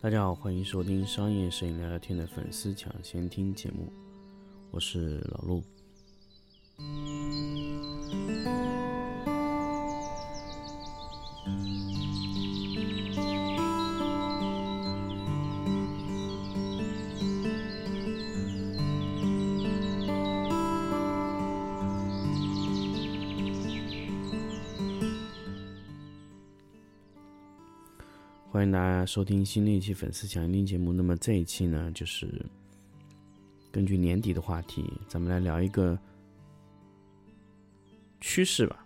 大家好，欢迎收听商业摄影聊聊天的粉丝抢先听节目，我是老陆。欢迎大家收听新的一期粉丝抢先听节目。那么这一期呢，就是根据年底的话题，咱们来聊一个趋势吧。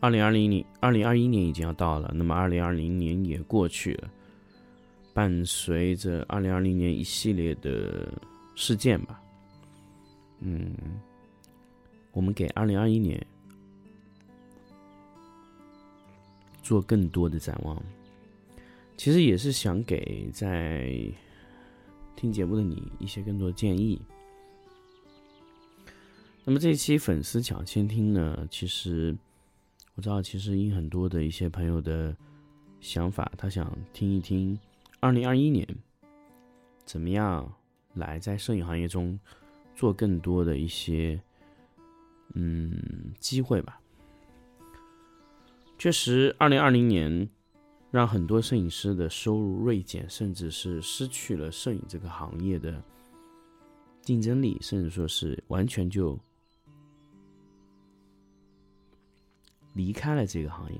二零二零年，二零二一年已经要到了，那么二零二零年也过去了。伴随着二零二零年一系列的事件吧，嗯，我们给二零二一年。做更多的展望，其实也是想给在听节目的你一些更多的建议。那么这一期粉丝抢先听呢，其实我知道，其实因很多的一些朋友的想法，他想听一听二零二一年怎么样来在摄影行业中做更多的一些嗯机会吧。确实，二零二零年让很多摄影师的收入锐减，甚至是失去了摄影这个行业的竞争力，甚至说是完全就离开了这个行业，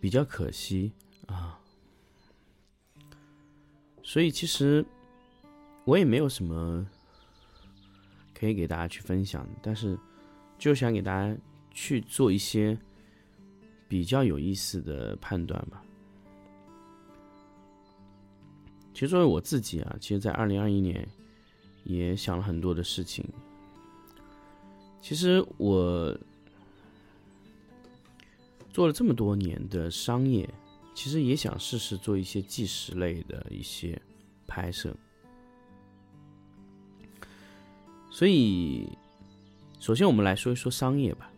比较可惜啊。所以，其实我也没有什么可以给大家去分享，但是就想给大家。去做一些比较有意思的判断吧。其实作为我自己啊，其实，在二零二一年也想了很多的事情。其实我做了这么多年的商业，其实也想试试做一些纪实类的一些拍摄。所以，首先我们来说一说商业吧。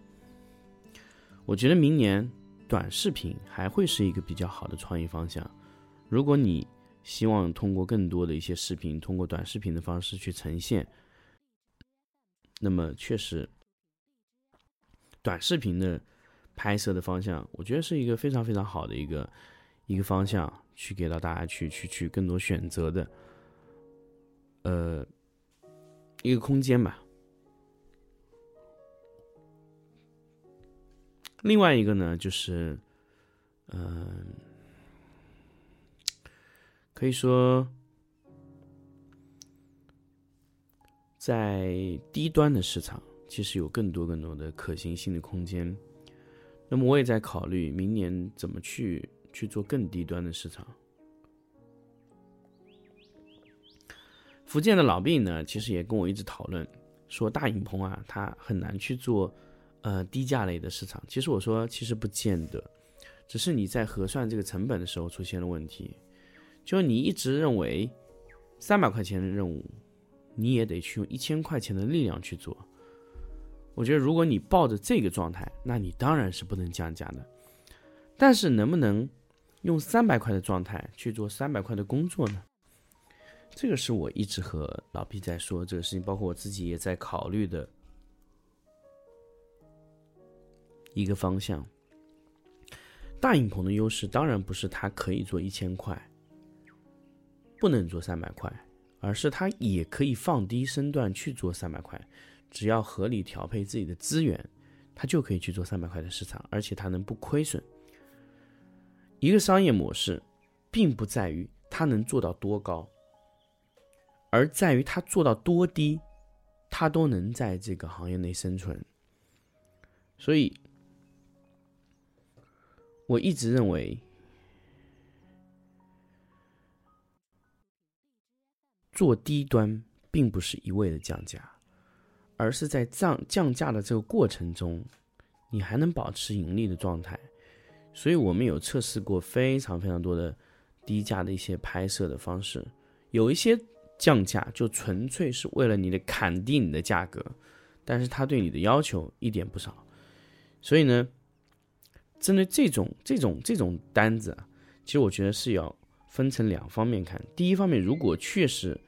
我觉得明年短视频还会是一个比较好的创意方向。如果你希望通过更多的一些视频，通过短视频的方式去呈现，那么确实，短视频的拍摄的方向，我觉得是一个非常非常好的一个一个方向，去给到大家去去去更多选择的，呃，一个空间吧。另外一个呢，就是，嗯，可以说，在低端的市场，其实有更多更多的可行性的空间。那么，我也在考虑明年怎么去去做更低端的市场。福建的老毕呢，其实也跟我一直讨论，说大影棚啊，它很难去做。呃，低价类的市场，其实我说其实不见得，只是你在核算这个成本的时候出现了问题。就你一直认为三百块钱的任务，你也得去用一千块钱的力量去做。我觉得如果你抱着这个状态，那你当然是不能降价的。但是能不能用三百块的状态去做三百块的工作呢？这个是我一直和老毕在说这个事情，包括我自己也在考虑的。一个方向，大影棚的优势当然不是它可以做一千块，不能做三百块，而是它也可以放低身段去做三百块，只要合理调配自己的资源，它就可以去做三百块的市场，而且它能不亏损。一个商业模式，并不在于它能做到多高，而在于它做到多低，它都能在这个行业内生存。所以。我一直认为，做低端并不是一味的降价，而是在降降价的这个过程中，你还能保持盈利的状态。所以我们有测试过非常非常多的低价的一些拍摄的方式，有一些降价就纯粹是为了你的砍低你的价格，但是他对你的要求一点不少。所以呢。针对这种这种这种单子啊，其实我觉得是要分成两方面看。第一方面，如果确实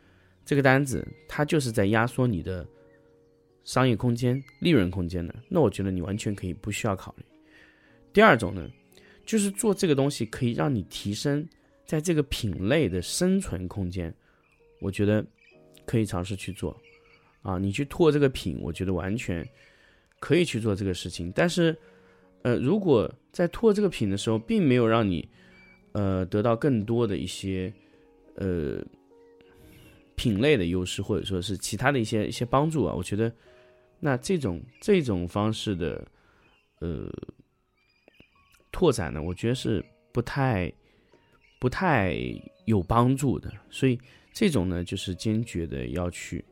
这个单子它就是在压缩你的商业空间、利润空间的，那我觉得你完全可以不需要考虑。第二种呢，就是做这个东西可以让你提升在这个品类的生存空间，我觉得可以尝试去做。啊，你去拓这个品，我觉得完全可以去做这个事情。但是，呃，如果在拓这个品的时候，并没有让你呃得到更多的一些呃品类的优势，或者说是其他的一些一些帮助啊，我觉得那这种这种方式的呃拓展呢，我觉得是不太不太有帮助的。所以这种呢，就是坚决的要去。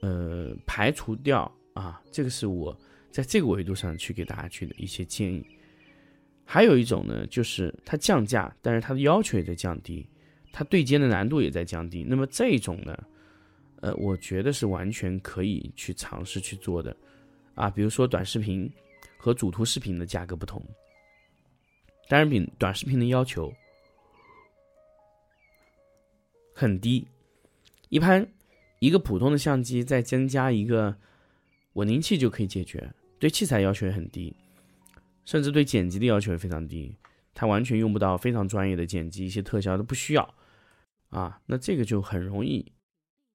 呃，排除掉啊，这个是我在这个维度上去给大家去的一些建议。还有一种呢，就是它降价，但是它的要求也在降低，它对接的难度也在降低。那么这一种呢，呃，我觉得是完全可以去尝试去做的啊。比如说短视频和主图视频的价格不同，单然比短视频的要求很低，一般。一个普通的相机再增加一个稳定器就可以解决，对器材要求也很低，甚至对剪辑的要求也非常低，它完全用不到非常专业的剪辑，一些特效都不需要啊。那这个就很容易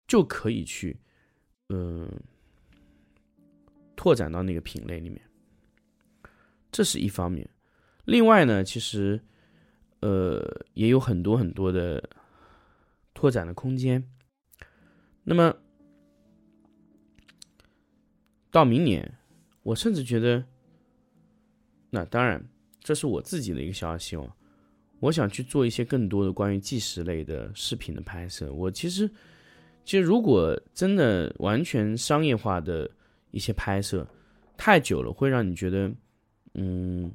就可以去嗯拓展到那个品类里面，这是一方面。另外呢，其实呃也有很多很多的拓展的空间。那么到明年，我甚至觉得，那当然这是我自己的一个小小希望。我想去做一些更多的关于纪实类的视频的拍摄。我其实，其实如果真的完全商业化的一些拍摄，太久了会让你觉得，嗯，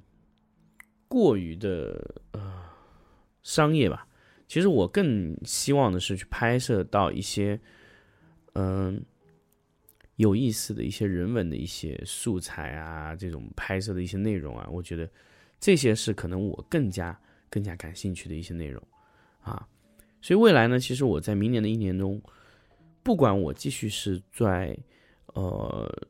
过于的呃商业吧。其实我更希望的是去拍摄到一些。嗯，有意思的一些人文的一些素材啊，这种拍摄的一些内容啊，我觉得这些是可能我更加更加感兴趣的一些内容啊。所以未来呢，其实我在明年的一年中，不管我继续是在呃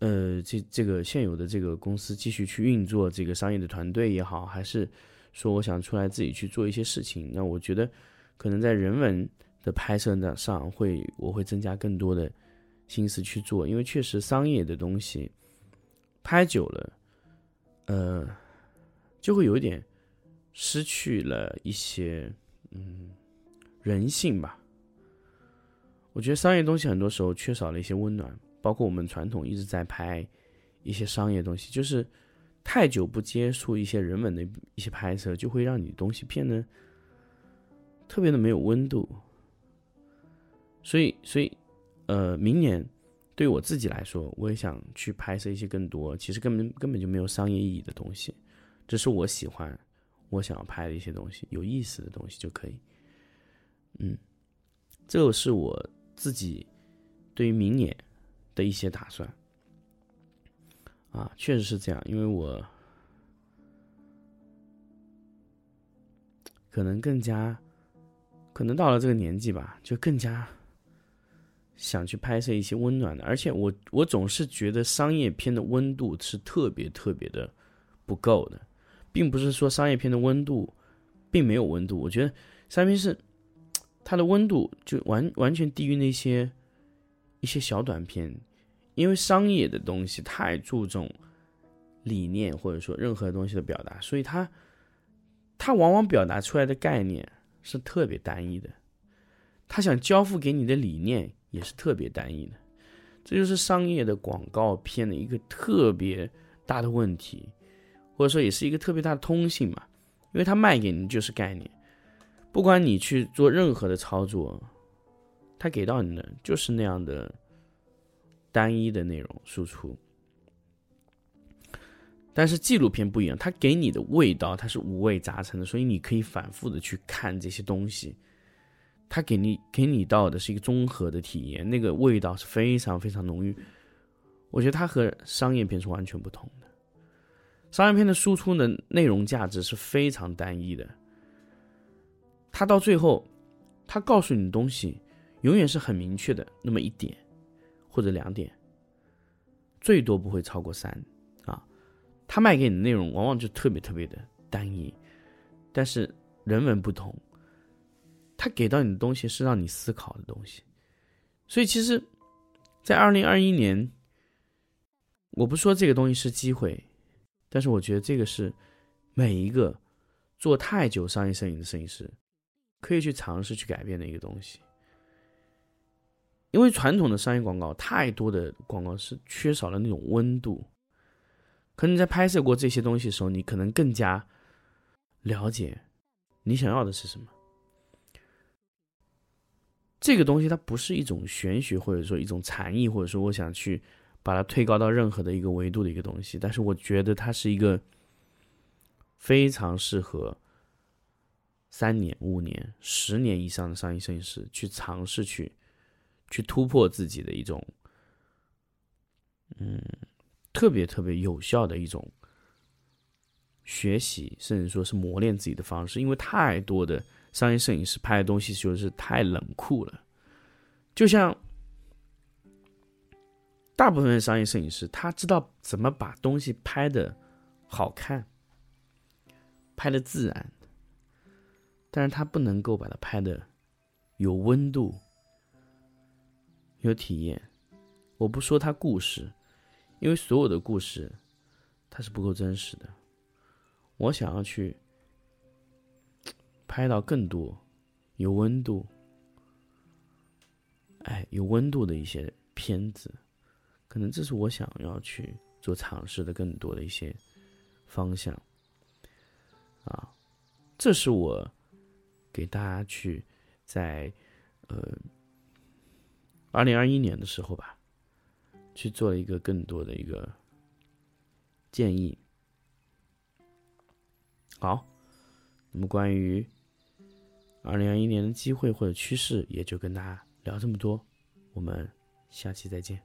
呃这这个现有的这个公司继续去运作这个商业的团队也好，还是说我想出来自己去做一些事情，那我觉得可能在人文。的拍摄呢上会，我会增加更多的心思去做，因为确实商业的东西拍久了，呃，就会有一点失去了一些嗯人性吧。我觉得商业东西很多时候缺少了一些温暖，包括我们传统一直在拍一些商业东西，就是太久不接触一些人文的一些拍摄，就会让你东西变得特别的没有温度。所以，所以，呃，明年对我自己来说，我也想去拍摄一些更多，其实根本根本就没有商业意义的东西，这是我喜欢，我想要拍的一些东西，有意思的东西就可以。嗯，这是我自己对于明年的一些打算。啊，确实是这样，因为我可能更加，可能到了这个年纪吧，就更加。想去拍摄一些温暖的，而且我我总是觉得商业片的温度是特别特别的不够的，并不是说商业片的温度并没有温度，我觉得商业片是它的温度就完完全低于那些一些小短片，因为商业的东西太注重理念或者说任何东西的表达，所以它它往往表达出来的概念是特别单一的，他想交付给你的理念。也是特别单一的，这就是商业的广告片的一个特别大的问题，或者说也是一个特别大的通性嘛，因为它卖给你就是概念，不管你去做任何的操作，它给到你的就是那样的单一的内容输出。但是纪录片不一样，它给你的味道它是五味杂陈的，所以你可以反复的去看这些东西。它给你给你到的是一个综合的体验，那个味道是非常非常浓郁。我觉得它和商业片是完全不同的。商业片的输出的内容价值是非常单一的，它到最后，它告诉你的东西永远是很明确的那么一点或者两点，最多不会超过三啊。它卖给你的内容往往就特别特别的单一，但是人文不同，他给到你的东西是让你思考的东西。所以其实，在二零二一年，我不说这个东西是机会。但是我觉得这个是每一个做太久商业摄影的摄影师可以去尝试去改变的一个东西，因为传统的商业广告太多的广告是缺少了那种温度。可能在拍摄过这些东西的时候，你可能更加了解你想要的是什么。这个东西它不是一种玄学，或者说一种禅意，或者说我想去。把它推高到任何的一个维度的一个东西，但是我觉得它是一个非常适合三年、五年、十年以上的商业摄影师去尝试去去突破自己的一种，嗯，特别特别有效的一种学习，甚至说是磨练自己的方式。因为太多的商业摄影师拍的东西就是太冷酷了，就像。大部分的商业摄影师，他知道怎么把东西拍的好看，拍的自然，但是他不能够把它拍的有温度、有体验。我不说他故事，因为所有的故事它是不够真实的。我想要去拍到更多有温度，哎，有温度的一些片子。可能这是我想要去做尝试的更多的一些方向，啊，这是我给大家去在呃二零二一年的时候吧，去做了一个更多的一个建议。好，那么关于二零二一年的机会或者趋势，也就跟大家聊这么多，我们下期再见。